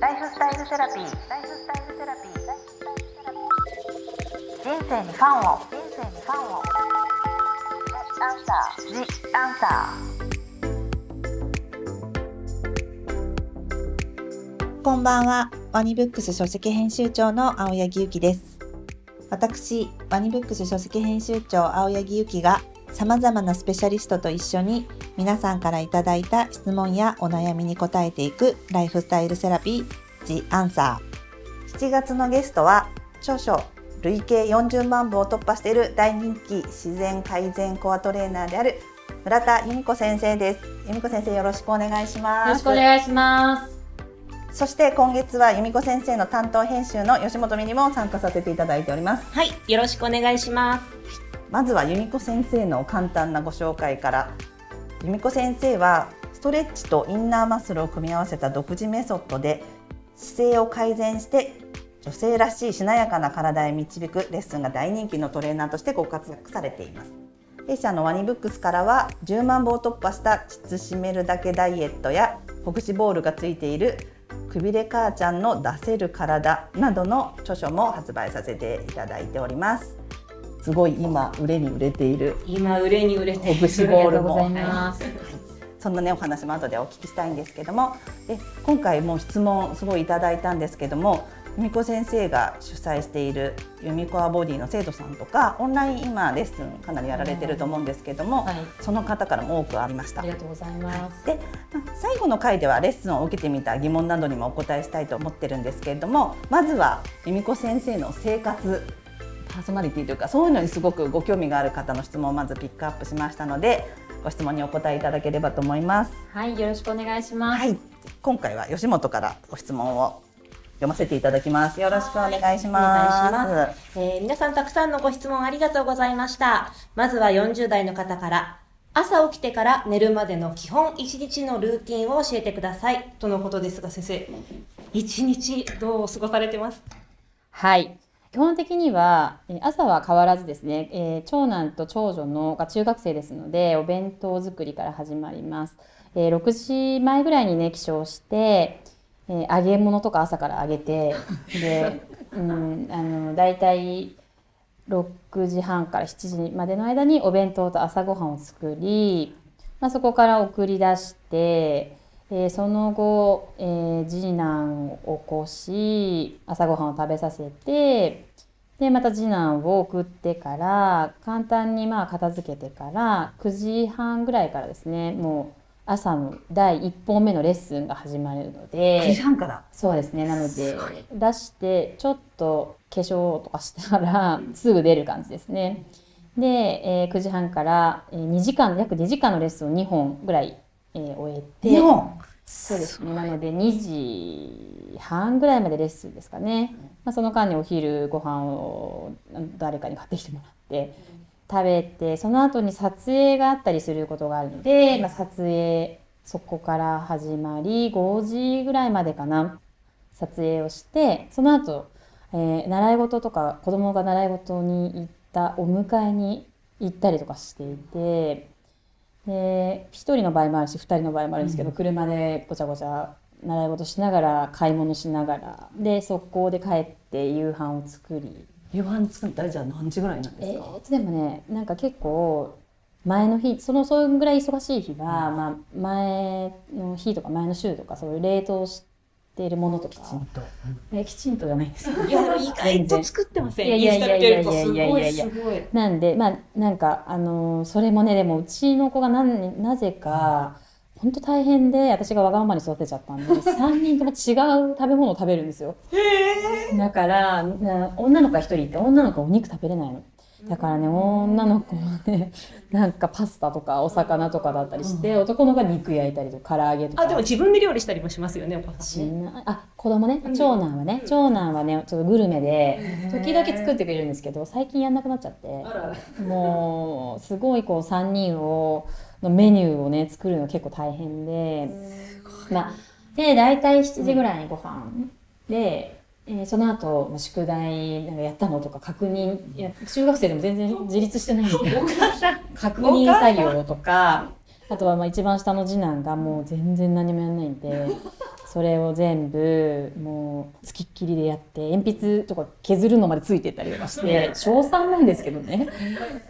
ライフスタイルセラピー。ライフスタイルセラピー。人生にファンを。人生にファンを。アンサー。ジアンサこんばんは。ワニブックス書籍編集長の青柳ゆきです。私、ワニブックス書籍編集長青柳ゆきが様々なスペシャリストと一緒に皆さんからいただいた質問やお悩みに答えていくライフスタイルセラピー The Answer。7月のゲストは著書累計40万部を突破している大人気自然改善コアトレーナーである村田由美子先生です。由美子先生よろしくお願いします。よろしくお願いします。そして今月は由美子先生の担当編集の吉本美にも参加させていただいております。はい、よろしくお願いします。まずは由美子先生の簡単なご紹介から。由美子先生はストレッチとインナーマッスルを組み合わせた独自メソッドで姿勢を改善して女性らしいしなやかな体へ導くレッスンが大人気のトレーナーとしてご活躍されています。弊社のワニブックスからは10万部を突破した膣締めるだけダイエットやほぐしボールがついているくびれ母ちゃんの出せる体などの著書も発売させていただいております。すごい今売れに売れている今売れに売れてほぐしボールも ございます。そんなねお話も後でお聞きしたいんですけどもで今回も質問すごいいただいたんですけども由美子先生が主催している由美子アボディの生徒さんとかオンライン今レッスンかなりやられてると思うんですけども、はい、その方からも多くありましたあり。がとうございます。でまあ最後の回ではレッスンを受けてみた疑問などにもお答えしたいと思ってるんですけれどもまずは由美子先生の生活パーソナリティというかそういうのにすごくご興味がある方の質問をまずピックアップしましたのでご質問にお答えいただければと思います。はい、よろしくお願いします。はい、今回は吉本からご質問を読ませていただきます。よろしくお願いします。えー皆さんたくさんのご質問ありがとうございました。まずは40代の方から、朝起きてから寝るまでの基本1日のルーティンを教えてください。とのことですが、先生、1日どう過ごされてます？はい。基本的には、えー朝は変わらずですね、えー長男と長女のが中学生ですので、お弁当作りから始まります。えー6時前ぐらいにね、起床して、えー揚げ物とか朝から揚げて、で、うん、あの、だいたい6時半から7時までの間にお弁当と朝ごはんを作り、まあ、そこから送り出して、えーその後、えー次男を起こし朝ごはんを食べさせてでまた次男を送ってから簡単にまあ片付けてから9時半ぐらいからですねもう朝の第1本目のレッスンが始まるので9時半から？そうですねなので出してちょっと化粧とかしてからすぐ出る感じですね。で、えー9時半から、えー2時間約2時間のレッスンを2本ぐらい、えー終えて日本？そうです。ねなので2時半ぐらいまでレッスンですかね、まあ、その間にお昼ご飯を誰かに買ってきてもらって食べてその後に撮影があったりすることがあるので、まあ、撮影そこから始まり5時ぐらいまでかな。撮影をしてその後、えー習い事とか子供が習い事に行ったお迎えに行ったりとかしていてで1人の場合もあるし2人の場合もあるんですけど、車でごちゃごちゃ習い事しながら買い物しながらで速攻で帰って夕飯を作り。夕飯作ったらじゃあ何時ぐらいなんえですか？ーとでもねなんか結構前の日そのそのぐらい忙しい日は、まあ、前の日とか前の週とかそういう冷凍しているものとかと。えきちんとじゃないんです。よいや、意外と作ってません。いやいやいやいやいやいやいや。なんでまあなんかあのーそれもねでもうちの子がなんなぜか本当大変で私がわがままに育てちゃったんで 3人とも違う食べ物を食べるんですよ。だからな女の子が1人いて女の子はお肉食べれないのだからね女の子はね なんかパスタとかお魚とかだったりして、男の子が肉焼いたりとか唐揚げとか。あ、でも自分で料理したりもしますよね、お母さしんあ子供ね長男はね長男はねちょっとグルメで時々作ってくれるんですけど最近やんなくなっちゃってもうすごいこう3人をのメニューをね作るの結構大変で。まあで大体7時ぐらいにご飯。で、えーその後まあ宿題なんかやったのとか確認いや中学生でも全然自立してないんで。確認作業とかあとはまあ一番下の次男がもう全然何もやんないんでそれを全部もうつきっきりでやって鉛筆とか削るのまでついてったりとかして小3なんですけどね。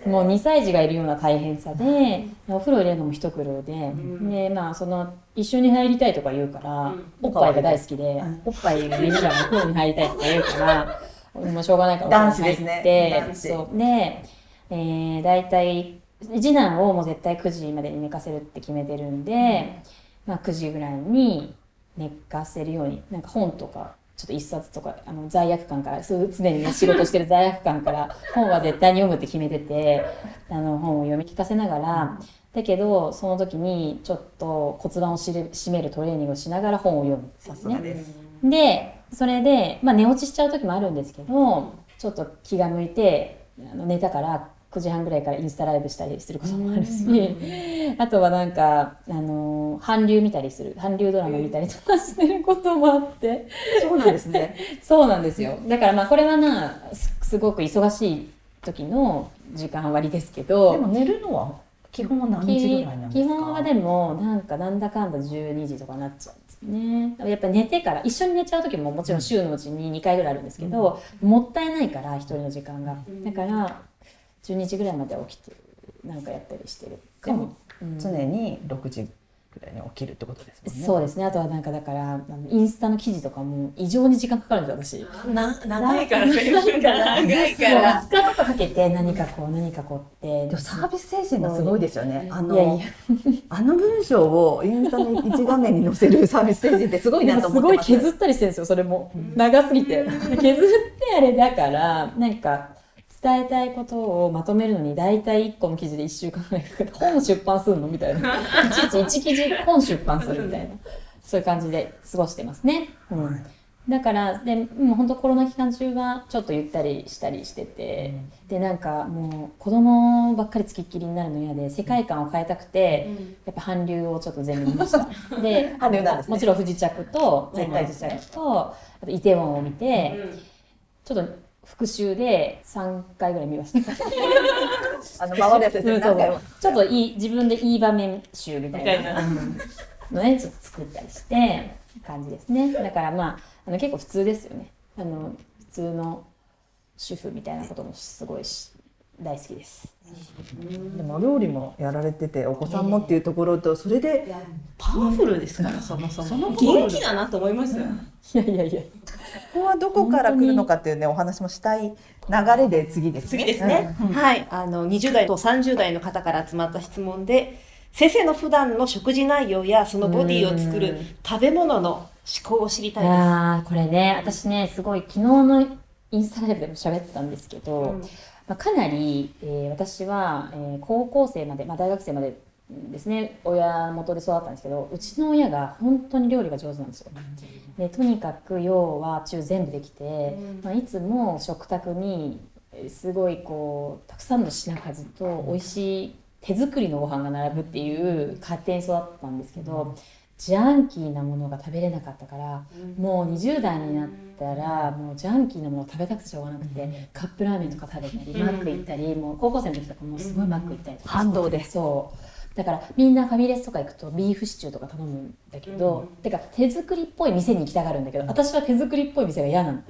もう2歳児がいるような大変さでお風呂入れるのも一苦労で、でまあその一緒に入りたいとか言うから、おっぱいが大好きで、おっぱいが見ながらお風呂に入りたいとか言うから もうしょうがないからお風呂に入ってそう。で、えー、大体次男をもう絶対9時までに寝かせるって決めてるんで、まあ、9時ぐらいに寝かせるようになんか本とかちょっと一冊とかあの罪悪感から常にね仕事してる罪悪感から 本は絶対に読むって決めててあの本を読み聞かせながらだけどその時にちょっと骨盤をしれ締めるトレーニングをしながら本を読むんですね。でそれで、まあ、寝落ちしちゃう時もあるんですけどちょっと気が向いてあの寝たから9時半ぐらいからインスタライブしたりすることもあるし。あとはなんかあの韓流見たりする。韓流ドラマ見たりとかしてることもあって。そうなんですね。そうなんですよ。だからまあこれはなすすごく忙しい時の時間割ですけど。でも寝るのは基本は何時ぐらいなんですか？基本はでもなんかなんだかんだ12時とかなっちゃうんですね。やっぱ寝てから一緒に寝ちゃう時ももちろん週のうちに2回ぐらいあるんですけど、もったいないから一人の時間が、だから12時ぐらいまで起きてなんかやったりしてる。でもうん。常に6時ぐらいに起きるってことですもんね。そうですね。あとはなんかだからあのインスタの記事とかも異常に時間かかるんですよ私。な長いから長いから。長いからそう2日とかかけて何かこう何かこうって。でもサービス精神がすごいですよね。あのあの文章をインスタの一画面に載せるサービス精神ってすごいなと思すごいってます。削ったりしてるんですよそれも。長すぎて。削ってあれだからなんか伝えたいことをまとめるのに大体1個の記事で1週間ぐらいかかって本出版するのみたいな。いちいち1記事本出版するみたいな。そういう感じで過ごしてますね、うん。だからでもう本当コロナ期間中はちょっとゆったりしたりしてて、でなんかもう子供ばっかりつきっきりになるの嫌で世界観を変えたくて、やっぱ韓流をちょっと全部見ました。で韓流なんですね。もちろん不時着と絶対時着とあとイテウォンを見て、ちょっと復習で3回ぐらい見ました。あの回るやつですね。ちょっといい自分でいい場面集みたいなのねちょっと作ったりして感じですね。だからまああの結構普通ですよね。あの普通の主婦みたいなこともすごいし大好きです。でもお料理もやられててお子さんもっていうところとそれでパワフルですからそもそも。元気だなと思いますよ。いやいやいやここはどこから来るのかっていうねお話もしたい流れで次ですね。次ですね、はい。あの20代と30代の方から集まった質問で先生の普段の食事内容やそのボディを作る食べ物の思考を知りたいです。あーこれね私ねすごい昨日のインスタライブでも喋ってたんですけど、うん。まあ、かなり、えー私は、えー高校生まで、まあ、大学生までですね親元で育ったんですけどうちの親が本当に料理が上手なんですよ。でとにかく洋は中全部できて、まあ、いつも食卓にえーすごいこうたくさんの品数と美味しい手作りのご飯が並ぶっていう家庭に育ったんですけど、ジャンキーなものが食べれなかったから、もう20代になったらもうジャンキーなもの食べたくてしょうがなくて、カップラーメンとか食べたり、マック行ったりもう高校生の時とかもうすごいマック行ったりとか反動で。そうだからみんなファミレスとか行くとビーフシチューとか頼むんだけど、てか手作りっぽい店に行きたがるんだけど私は手作りっぽい店が嫌なの。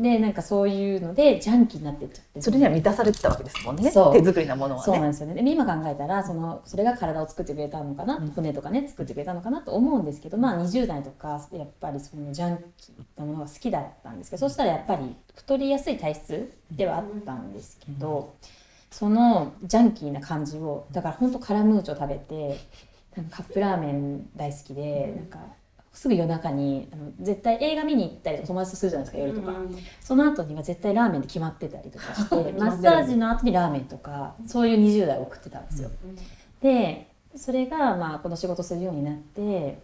でなんかそういうのでジャンキーになってっちゃって。それには満たされてたわけですもんね。そう。手作りなものはそうなんね。ですよね。で今考えたらそのそれが体を作ってくれたのかな、骨とかね作ってくれたのかなと思うんですけどまあ20代とかやっぱりそのジャンキーなものが好きだったんですけどそしたらやっぱり太りやすい体質ではあったんですけど、そのジャンキーな感じをだから本当カラムーチョ食べてなんかカップラーメン大好きでなんかすぐ夜中にあの絶対映画見に行ったりとか友達とするじゃないですか夜とか、その後には絶対ラーメンで決まってたりとかして マッサージの後にラーメンとかそういう20代を送ってたんですよ。でそれがまあこの仕事するようになってん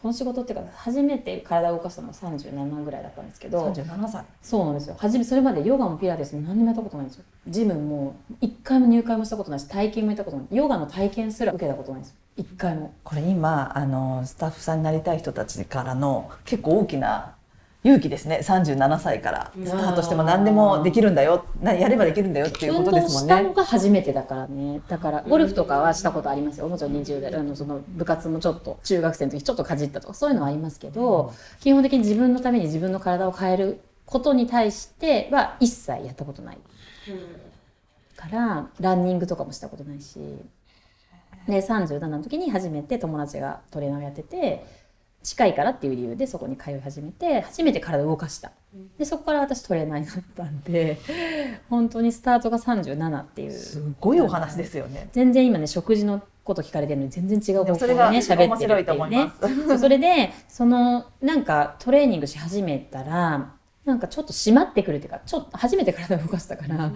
この仕事っていうか初めて体を動かしたのは37ぐらいだったんですけど三十七歳。そうなんですよ。初めそれまでヨガもピラティスも何にもやったことないんですよ。ジムも一回も入会もしたことないし体験もやったことない。ヨガの体験すら受けたことないんですよ。一回も。これ今あのスタッフさんになりたい人たちからの結構大きな勇気ですね。37歳から。スタートしても何でもできるんだよ。なやればできるんだよっていうことですもんね。運動したの。が初めてだからね。だからゴルフとかはしたことありますよ。もちろん20代あのその部活もちょっと中学生の時ちょっとかじったとかそういうのはありますけど、基本的に自分のために自分の体を変えることに対しては一切やったことない。からランニングとかもしたことないし。で37の時に初めて友達がトレーナーをやってて近いからっていう理由でそこに通い始めて初めて体を動かした。でそこから私トレーナーになったんで本当にスタートが37っていう。すごいお話ですよね。全然今ね食事のこと聞かれてるのに全然違う方向でね喋ってる面白いと思います。それでそのなんかトレーニングし始めたらなんかちょっと締まってくるっていうかちょっと初めて体を動かしたから、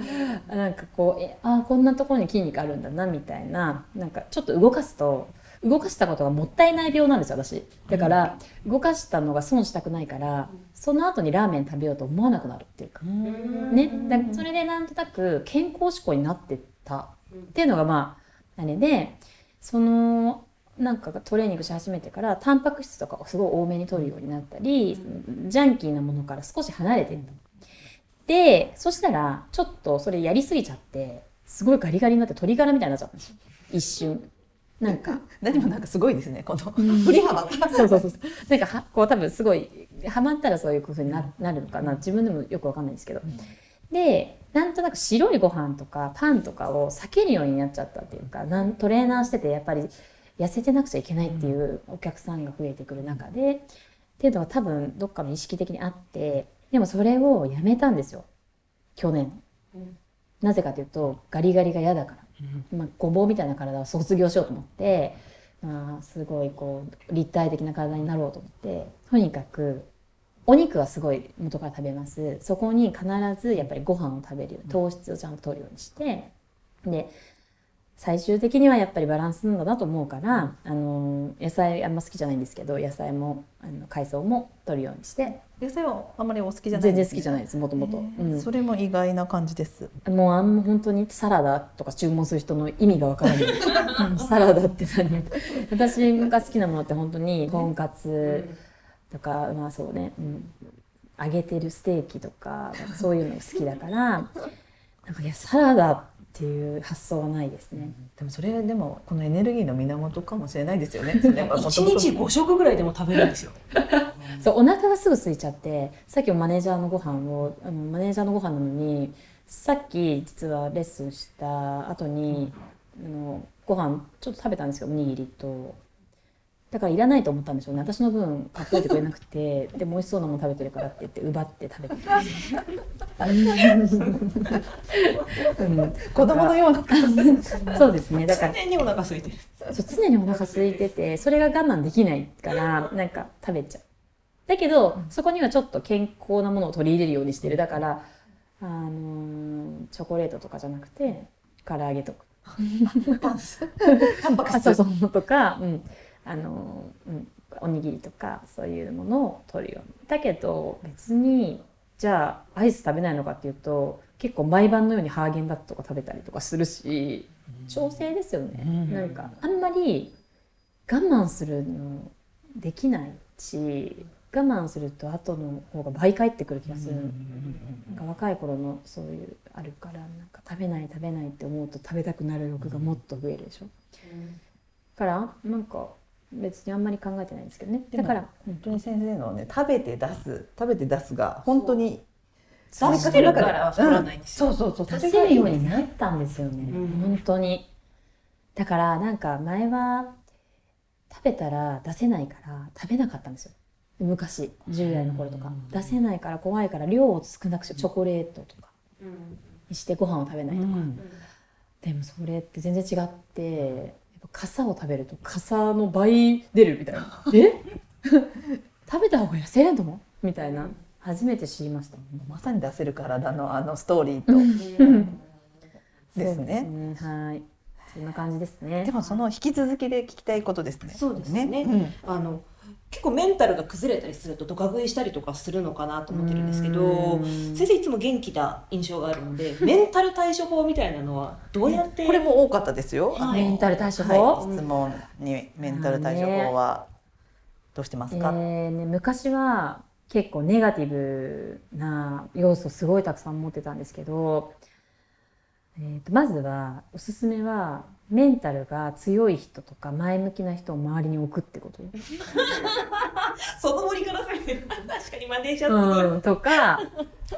なんかこうえあこんなところに筋肉あるんだなみたいななんかちょっと動かすと動かしたことがもったいない病なんですよ私。だから動かしたのが損したくないからその後にラーメン食べようと思わなくなるっていうか。ね、だそれでなんとなく健康志向になってった。っていうのがまああれでそのなんかトレーニングし始めてからタンパク質とかをすごい多めに取るようになったり、ジャンキーなものから少し離れていった。でそしたらちょっとそれやりすぎちゃってすごいガリガリになって鶏ガラみたいになっちゃったんですよ。一瞬。なんか。何もなんかすごいですね。この振り幅。が。そうそうそう。なんかはこう多分すごいハマったらそういうふうにななるのかな。自分でもよくわかんないんですけど。でなんとなく白いご飯とかパンとかを避けるようになっちゃったっていうかなんトレーナーしててやっぱり痩せてなくちゃいけないっていうお客さんが増えてくる中で、っていうのは多分どっかの意識的にあってでもそれをやめたんですよ。去年。なぜかというとガリガリが嫌だから、まあ、ごぼうみたいな体を卒業しようと思って、まあ、すごいこう立体的な体になろうと思ってとにかくお肉はすごい元から食べます。そこに必ずやっぱりご飯を食べる糖質をちゃんと取るようにしてで最終的にはやっぱりバランスなんだなと思うからあの野菜あんま好きじゃないんですけど野菜もあの海藻も取るようにして。野菜はあんまりお好きじゃない全然好きじゃないですもともと。うん。それも意外な感じです。もうあんま本当にサラダとか注文する人の意味がわからない。う んサラダって何？私が好きなものって本当にとんかつとかまあそうね、うん、揚げてるステーキとかそういうのが好きだから。なんかいやサラダっていう発想はないですね。でもそれでもこのエネルギーの源かもしれないですよね。一日5食ぐらいでも食べるんですよ。そうお腹がすぐ空いちゃってさっきもマネージャーのご飯をあのマネージャーのご飯なのにさっき実はレッスンした後に、あのご飯ちょっと食べたんですよおにぎりとだからいらないと思ったんでしょうね。私の分買っといてくれなくて でも美味しそうなもの食べてるからって言って奪って食べて うん。子供のような。そうですね。だから常にお腹空いてる。そう常にお腹空いててそれが我慢できないからなんか食べちゃう。だけどそこにはちょっと健康なものを取り入れるようにしてる。だからあのーチョコレートとかじゃなくて唐揚げとか。タンパクあそう質。そう。とか、うんあのーうん、おにぎりとかそういうものを取るように。だけど別にじゃあアイス食べないのかっていうと結構毎晩のようにハーゲンダッツとか食べたりとかするし調整ですよね、うん。なんかあんまり我慢するのできないし我慢すると後の方が倍返ってくる気がする、なんか若い頃のそういうあるからなんか食べない食べないって思うと食べたくなる欲がもっと増えるでしょ、だからなんか別にあんまり考えてないんですけどね。だから、本当に先生のね食べて出す食べて出すが本当に出してるから太らないんですよ。そうそうそう出せるようになったんですよね、うん。本当に。だからなんか前は食べたら出せないから食べなかったんですよ。昔10代の頃とか、出せないから怖いから量を少なくしてチョコレートとかにしてご飯を食べないとか、うん。でもそれって全然違って傘を食べると傘の倍出るみたいな。え？食べた方が痩せれんのみたいな。初めて知りましたまさに出せる体のあのストーリーと。ですそうね。はい。そんな感じですね。でもその引き続きで聞きたいことですね。そうですね。うん。あの結構メンタルが崩れたりするとドカ食いしたりとかするのかなと思ってるんですけどうん。先生いつも元気な印象があるので メンタル対処法みたいなのはどうやってこれも多かったですよ。あのメンタル対処法？はい。質問にメンタル対処法はどうしてますか？えーね、昔は結構ネガティブな要素すごいたくさん持ってたんですけど、えー、とまずはおすすめはメンタルが強い人とか前向きな人を周りに置くってこと？その森からされてる。確かにマネージャーうん、とか、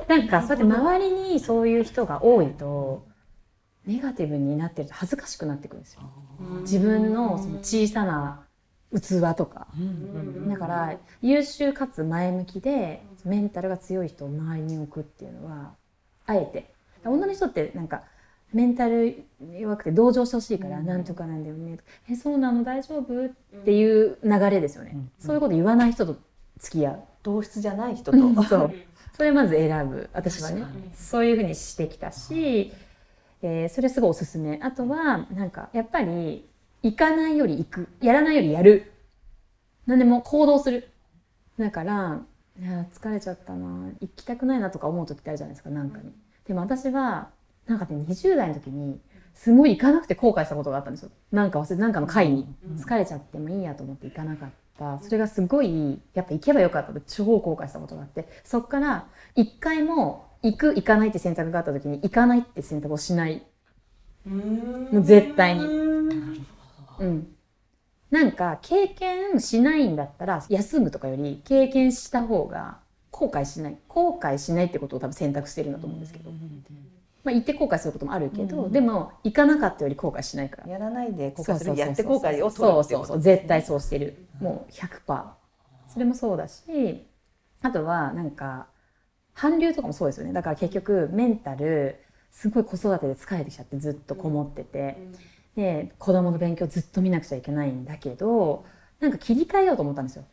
なんかそうやって周りにそういう人が多いと、ネガティブになってると恥ずかしくなってくるんですよ。自分のその小さな器とか。だから、優秀かつ前向きで、メンタルが強い人を周りに置くっていうのは、あえて。女の人ってなんか、メンタル弱くて同情してほしいから、なんとかなんだよね。え、そうなの？大丈夫？っていう流れですよね。そういうこと言わない人と付き合う。同質じゃない人と。そう。それまず選ぶ。私はね。そういうふうにしてきたし、えーそれすごいおすすめ。あとは、なんか、やっぱり、行かないより行く。やらないよりやる。何でも行動する。だから、いや疲れちゃったな。行きたくないなとか思う時ってあるじゃないですか、なんかに。でも私は、なんかね、20代の時に、すごい行かなくて後悔したことがあったんですよ。なんか忘れ、なんかの会に。疲れちゃってもいいやと思って行かなかった。それがすごい、やっぱ行けばよかったって超後悔したことがあって、そっから一回も行く、行かないって選択があった時に行かないって選択をしない。もう絶対に。うん。なんか経験しないんだったら休むとかより経験した方が後悔しない。後悔しないってことを多分選択してるんだと思うんですけど。まあ行って後悔することもあるけど、でも行かなかったより後悔しないから。やらないで後悔するやって後悔を取るそうそうそう絶対そうしてる。もう100%それもそうだしあとはなんか韓流とかもそうですよね。だから結局メンタルすごい子育てで疲れてきちゃってずっとこもってて、で子供の勉強ずっと見なくちゃいけないんだけどなんか切り替えようと思ったんですよ。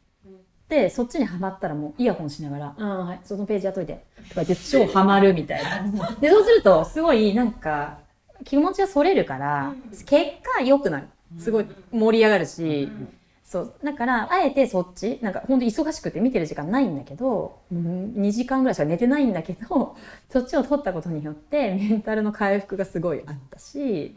でそっちにはまったらもうイヤホンしながら「ああはいそのページやっといて」とか言って超ハマるみたいな。でそうするとすごいなんか気持ちがそれるから、結果良くなる。すごい盛り上がるし、そう。だから、あえてそっち、なんか本当忙しくて見てる時間ないんだけど、うん2時間ぐらいしか寝てないんだけど、そっちを取ったことによってメンタルの回復がすごいあったし、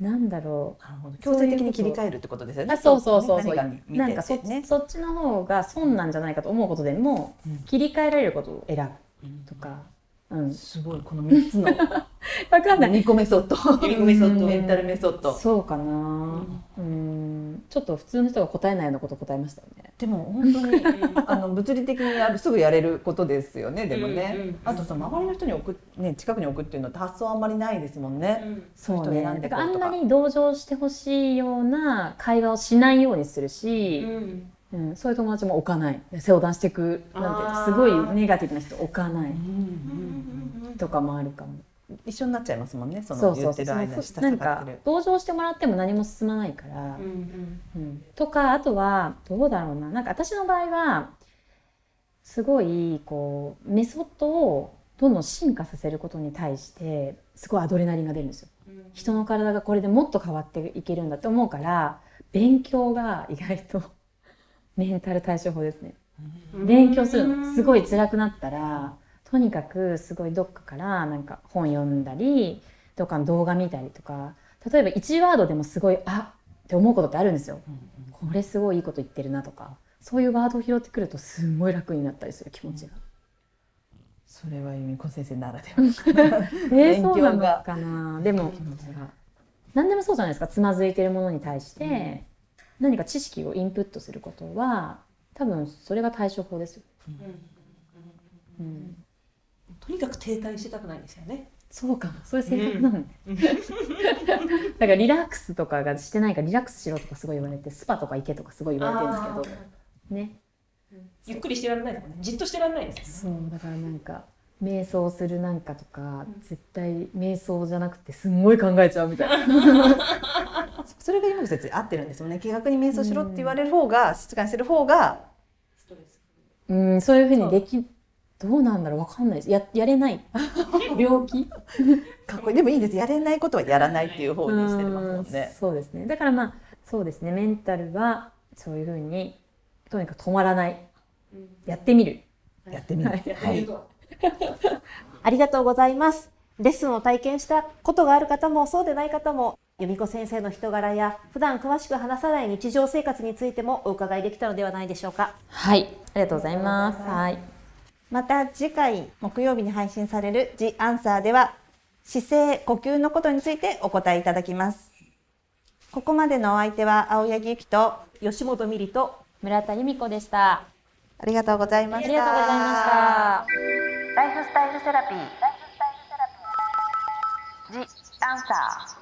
なんだろう。なるほど強制的に切り替えるってことですよね。あそうそうそうそう。何かに見ててなんかそ,、ね。そっちの方が損なんじゃないかと思うことでも、切り替えられることを選ぶとか。うん。すごいこの三つの わかんない。ニコメソッド、ニコメソッドメンタルメソッド。そうかな、うん、ちょっと普通の人が答えないようなこと答えましたよね。でも本当に あの物理的にやるすぐやれることですよね。でもね、うんうんあとさ周りの人に置くね近くに置くっていうのって発想あんまりないですもんね。そうね。そういう人選んでだからあんまり同情してほしいような会話をしないようにするし、うんそういう友達も置かない。相談していくなんてすごいネガティブな人置かないとかもあるかも。一緒になっちゃいますもんね。そ。の言ってる間に下なんか。同情してもらっても何も進まないから。うんとかあとはどうだろうななんか私の場合はすごいこうメソッドをどんどん進化させることに対してすごいアドレナリンが出るんですよ。人の体がこれでもっと変わっていけるんだって思うから勉強が意外とメンタル対処法ですね。勉強するのすごい辛くなったらとにかくすごいどっかからなんか本読んだりどっかの動画見たりとか例えば1ワードでもすごいあって思うことってあるんですよ。これすごいいいこと言ってるなとかそういうワードを拾ってくるとすんごい楽になったりする気持ちが。それは由美子先生ならでは。えー、勉強がそうなのかなでも何でもそうじゃないですかつまずいてるものに対して何か知識をインプットすることは多分それが対処法ですよ。うん。とにかく停滞してたくないんですよね。そうかも。そういう性格なのね、だからリラックスとかがしてないからリラックスしろとかすごい言われてスパとか行けとかすごい言われてるんですけど。ね。ゆっくりしてられないですもんね。じっとしてられないですよね。そうだからなんか瞑想するなんかとか、絶対瞑想じゃなくてすんごい考えちゃうみたいな それが由美子先生合ってるんですもんね。気楽に瞑想しろって言われる方が静かにする方がうんそういうふうにできどうなんだろうわかんないですややれない 病気？かっこいい。でもいいです。やれないことはやらないっていう方にしてますもんうんね。そうですねだからまあそうですねメンタルはそういうふうにとにかく止まらないやってみるやってみる。はいはい。ありがとうございます。レッスンを体験したことがある方もそうでない方も由美子先生の人柄や普段詳しく話さない日常生活についてもお伺いできたのではないでしょうかはい、ありがとうございます。はい。また次回木曜日に配信される「ジ・アンサー」では姿勢呼吸のことについてお答えいただきますここまでのお相手は青柳ゆきと吉本美里と村田由美子でした。ありがとうございましたありがとうございました。ライフスタイルセラピー。ライフスタイルセラピー。ジ・アンサー。